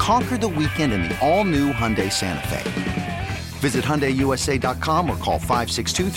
Conquer the weekend in the all new Hyundai Santa Fe. Visit HyundaiUSA.com or call 562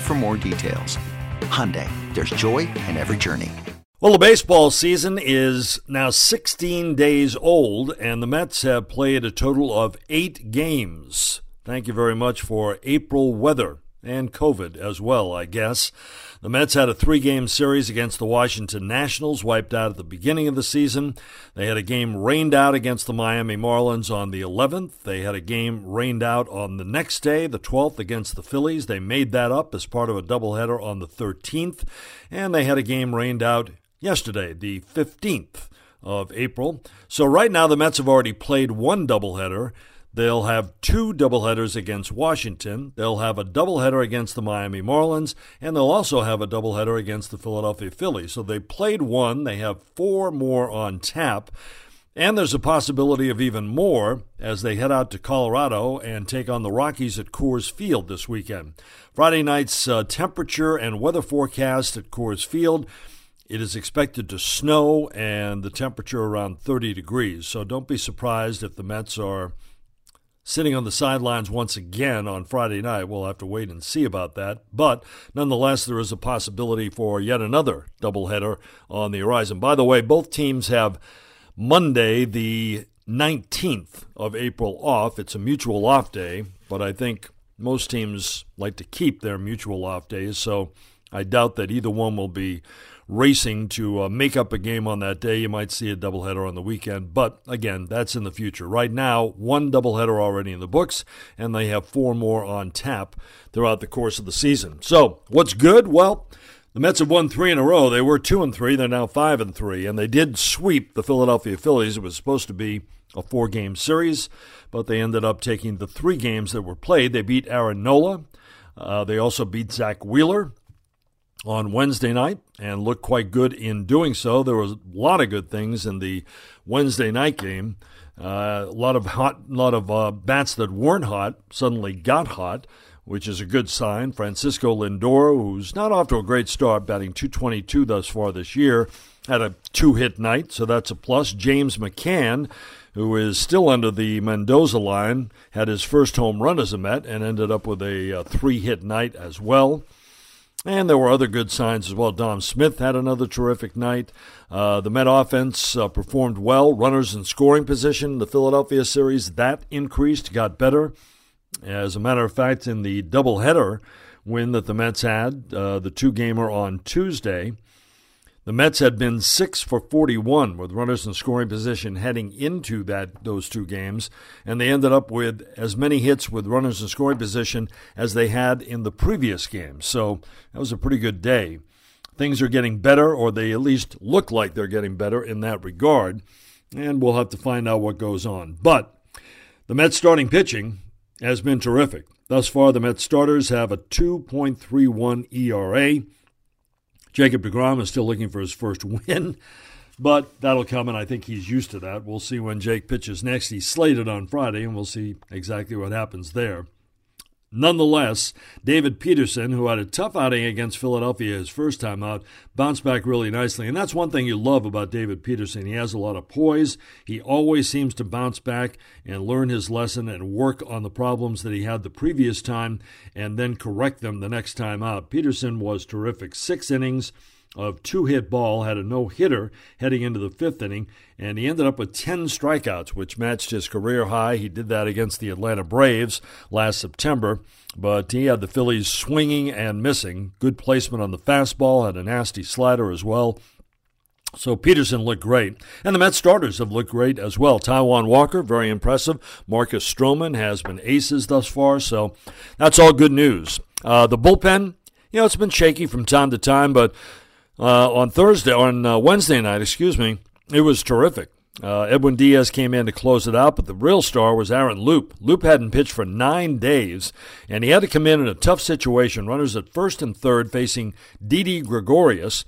for more details. Hyundai, there's joy in every journey. Well, the baseball season is now 16 days old, and the Mets have played a total of eight games. Thank you very much for April weather and COVID as well, I guess. The Mets had a three game series against the Washington Nationals, wiped out at the beginning of the season. They had a game rained out against the Miami Marlins on the 11th. They had a game rained out on the next day, the 12th, against the Phillies. They made that up as part of a doubleheader on the 13th. And they had a game rained out yesterday, the 15th of April. So right now, the Mets have already played one doubleheader. They'll have two doubleheaders against Washington. They'll have a doubleheader against the Miami Marlins, and they'll also have a doubleheader against the Philadelphia Phillies. So they played one. They have four more on tap. And there's a possibility of even more as they head out to Colorado and take on the Rockies at Coors Field this weekend. Friday night's uh, temperature and weather forecast at Coors Field. It is expected to snow and the temperature around 30 degrees. So don't be surprised if the Mets are sitting on the sidelines once again on Friday night. We'll have to wait and see about that. But nonetheless, there is a possibility for yet another doubleheader on the horizon. By the way, both teams have Monday, the 19th of April off. It's a mutual off day, but I think most teams like to keep their mutual off days, so I doubt that either one will be racing to uh, make up a game on that day. You might see a doubleheader on the weekend, but again, that's in the future. Right now, one doubleheader already in the books, and they have four more on tap throughout the course of the season. So, what's good? Well, the Mets have won three in a row. They were two and three. They're now five and three, and they did sweep the Philadelphia Phillies. It was supposed to be a four-game series, but they ended up taking the three games that were played. They beat Aaron Nola. Uh, they also beat Zack Wheeler on Wednesday night and looked quite good in doing so. There was a lot of good things in the Wednesday night game. Uh, a lot of hot, lot of uh, bats that weren't hot suddenly got hot, which is a good sign. Francisco Lindor, who's not off to a great start, batting 222 thus far this year, had a two-hit night, so that's a plus. James McCann, who is still under the Mendoza line, had his first home run as a Met and ended up with a, a uh, three-hit night as well. And there were other good signs as well. Dom Smith had another terrific night. Uh, the Met offense uh, performed well. Runners in scoring position. The Philadelphia series, that increased, got better. As a matter of fact, in the doubleheader win that the Mets had, uh, the two gamer on Tuesday, the Mets had been 6 for 41 with runners in scoring position heading into that those two games, and they ended up with as many hits with runners in scoring position as they had in the previous game. So that was a pretty good day. Things are getting better, or they at least look like they're getting better in that regard, and we'll have to find out what goes on. But the Mets starting pitching has been terrific. Thus far, the Mets starters have a 2.31 ERA. Jacob DeGrom is still looking for his first win, but that'll come, and I think he's used to that. We'll see when Jake pitches next. He's slated on Friday, and we'll see exactly what happens there. Nonetheless, David Peterson, who had a tough outing against Philadelphia his first time out, bounced back really nicely. And that's one thing you love about David Peterson. He has a lot of poise. He always seems to bounce back and learn his lesson and work on the problems that he had the previous time and then correct them the next time out. Peterson was terrific. Six innings, of two hit ball, had a no hitter heading into the fifth inning, and he ended up with 10 strikeouts, which matched his career high. He did that against the Atlanta Braves last September, but he had the Phillies swinging and missing. Good placement on the fastball, had a nasty slider as well. So Peterson looked great. And the Mets starters have looked great as well. Taijuan Walker, very impressive. Marcus Stroman has been aces thus far. So that's all good news. Uh, the bullpen, you know, it's been shaky from time to time, but uh, on Thursday, on uh, Wednesday night, excuse me, it was terrific. Uh, Edwin Diaz came in to close it out, but the real star was Aaron Loup. Loup hadn't pitched for nine days, and he had to come in in a tough situation. Runners at first and third facing Didi Gregorius.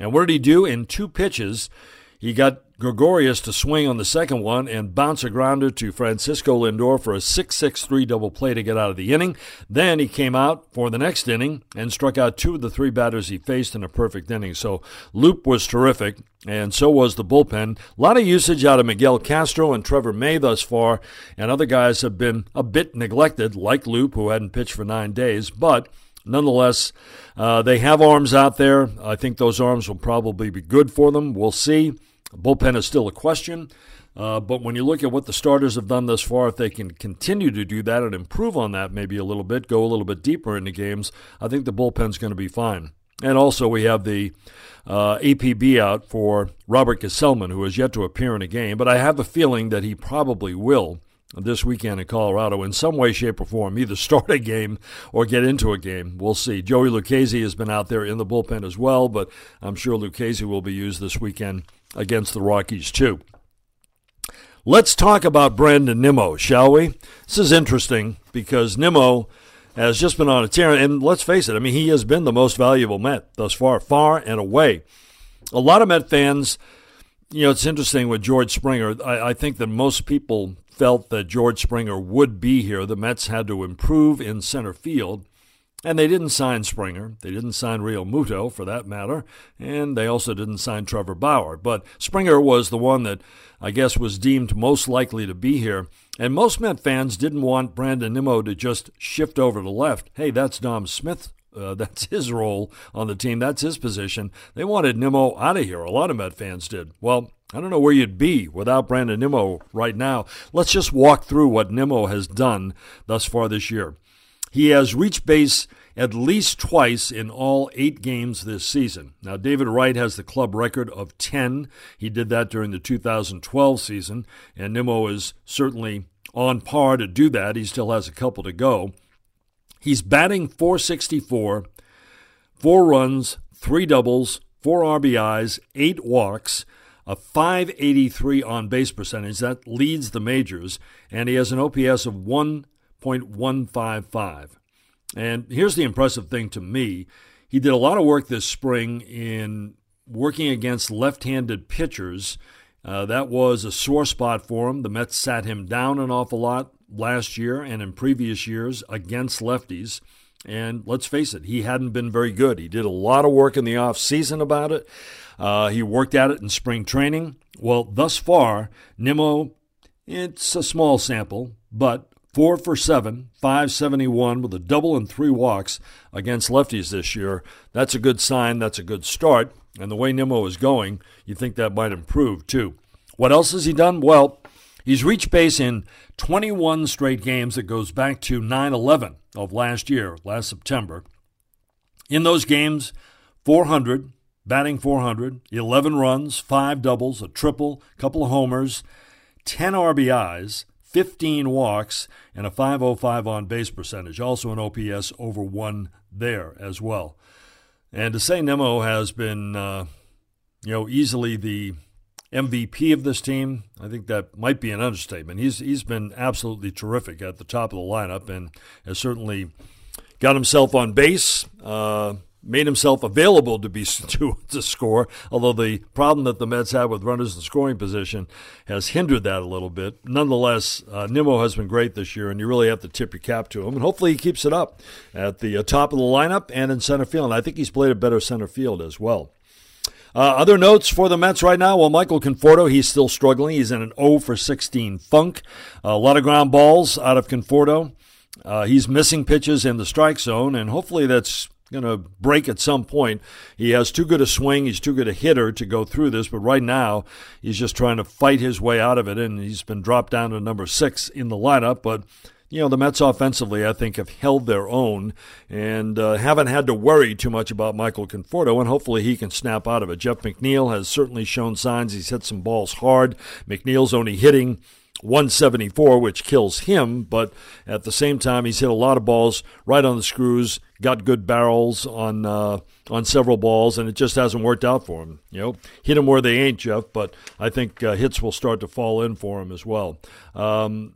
And what did he do? In two pitches, he got Gregorius to swing on the second one and bounce a grounder to Francisco Lindor for a 6 6 3 double play to get out of the inning. Then he came out for the next inning and struck out two of the three batters he faced in a perfect inning. So Loup was terrific, and so was the bullpen. A lot of usage out of Miguel Castro and Trevor May thus far, and other guys have been a bit neglected, like Loup, who hadn't pitched for nine days, but nonetheless, uh, they have arms out there. I think those arms will probably be good for them. We'll see. Bullpen is still a question. Uh, but when you look at what the starters have done thus far, if they can continue to do that and improve on that maybe a little bit, go a little bit deeper into games, I think the bullpen's going to be fine. And also, we have the uh, APB out for Robert Gsellman, who has yet to appear in a game, but I have a feeling that he probably will this weekend in Colorado in some way, shape, or form, either start a game or get into a game. We'll see. Joey Lucchesi has been out there in the bullpen as well, but I'm sure Lucchesi will be used this weekend against the Rockies, too. Let's talk about Brandon Nimmo, shall we? This is interesting because Nimmo has just been on a tear, and let's face it, I mean, he has been the most valuable Met thus far, far and away. A lot of Met fans, you know, it's interesting with George Springer. I, I think that most people felt that George Springer would be here. The Mets had to improve in center field. And they didn't sign Springer. They didn't sign Realmuto, for that matter. And they also didn't sign Trevor Bauer. But Springer was the one that I guess was deemed most likely to be here. And most Met fans didn't want Brandon Nimmo to just shift over to left. Hey, that's Dom Smith. Uh, that's his role on the team. That's his position. They wanted Nimmo out of here. A lot of Met fans did. Well, I don't know where you'd be without Brandon Nimmo right now. Let's just walk through what Nimmo has done thus far this year. He has reached base at least twice in all eight games this season. Now, David Wright has the club record of 10. He did that during the 2012 season, and Nimmo is certainly on par to do that. He still has a couple to go. He's batting 464, four runs, three doubles, four RBIs, eight walks a 583 on base percentage. That leads the majors, and he has an OPS of 1.155. And here's the impressive thing to me he did a lot of work this spring in working against left handed pitchers. Uh, that was a sore spot for him. The Mets sat him down an awful lot last year and in previous years against lefties. And let's face it, he hadn't been very good. He did a lot of work in the off season about it. Uh, he worked at it in spring training. Well, thus far, Nimmo, it's a small sample, but four for seven, 571 with a double and three walks against lefties this year. That's a good sign. That's a good start. And the way Nimmo is going, you think that might improve too. What else has he done? Well, he's reached base in 21 straight games that goes back to 9 11 of last year, last September. In those games, 400, batting 400, 11 runs, 5 doubles, a triple, couple of homers, 10 RBIs, 15 walks, and a 505 on base percentage. Also an OPS over 1 there as well. And to say Nimmo has been, uh, you know, easily the MVP of this team, I think that might be an understatement. He's he's been absolutely terrific at the top of the lineup and has certainly got himself on base. Uh, made himself available to be to, to score. Although the problem that the Mets have with runners in scoring position has hindered that a little bit. Nonetheless, uh, Nimmo has been great this year, and you really have to tip your cap to him. And hopefully, he keeps it up at the uh, top of the lineup and in center field. And I think he's played a better center field as well. Uh, other notes for the Mets right now. Well, Michael Conforto, he's still struggling. He's in an 0 for 16 funk. a lot of ground balls out of Conforto. Uh, he's missing pitches in the strike zone, and hopefully that's going to break at some point. He has too good a swing. He's too good a hitter to go through this. But right now, he's just trying to fight his way out of it. And he's been dropped down to number six in the lineup. But you know, the Mets offensively, I think, have held their own and uh, haven't had to worry too much about Michael Conforto, and hopefully he can snap out of it. Jeff McNeil has certainly shown signs he's hit some balls hard. McNeil's only hitting 174, which kills him, but at the same time, he's hit a lot of balls right on the screws, got good barrels on uh, on several balls, and it just hasn't worked out for him. You know, hit him where they ain't, Jeff, but I think uh, hits will start to fall in for him as well. Um,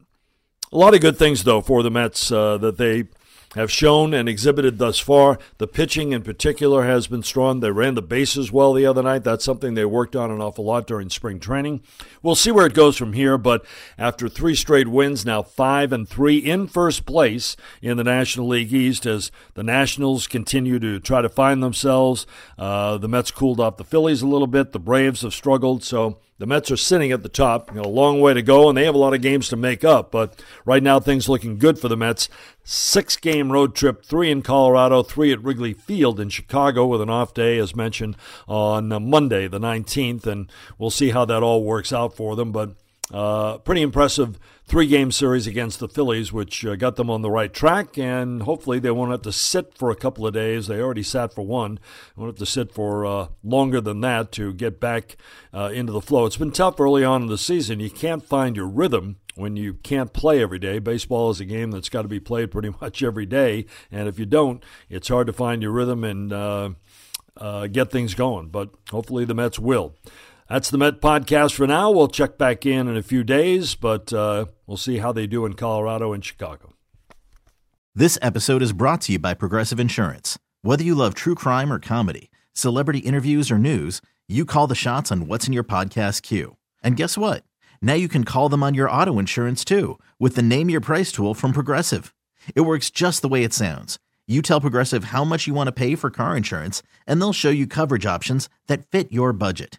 a lot of good things, though, for the Mets uh, that they have shown and exhibited thus far. The pitching, in particular, has been strong. They ran the bases well the other night. That's something they worked on an awful lot during spring training. We'll see where it goes from here, but after three straight wins, now five and three in first place in the National League East as the Nationals continue to try to find themselves. Uh, the Mets cooled off the Phillies a little bit. The Braves have struggled, so the Mets are sitting at the top. A long way to go, and they have a lot of games to make up. But right now, things looking good for the Mets. Six game road trip, three in Colorado, three at Wrigley Field in Chicago, with an off day, as mentioned, on Monday, the 19th. And we'll see how that all works out for them. But uh, pretty impressive three game series against the Phillies, which uh, got them on the right track, and hopefully they won't have to sit for a couple of days. They already sat for one. They won't have to sit for uh, longer than that to get back uh, into the flow. It's been tough early on in the season. You can't find your rhythm when you can't play every day. Baseball is a game that's got to be played pretty much every day, and if you don't, it's hard to find your rhythm and uh, uh, get things going. But hopefully the Mets will. That's the Met podcast for now. We'll check back in in a few days, but uh, we'll see how they do in Colorado and Chicago. This episode is brought to you by Progressive Insurance. Whether you love true crime or comedy, celebrity interviews or news, you call the shots on what's in your podcast queue. And guess what? Now you can call them on your auto insurance too with the Name Your Price tool from Progressive. It works just the way it sounds. You tell Progressive how much you want to pay for car insurance, and they'll show you coverage options that fit your budget.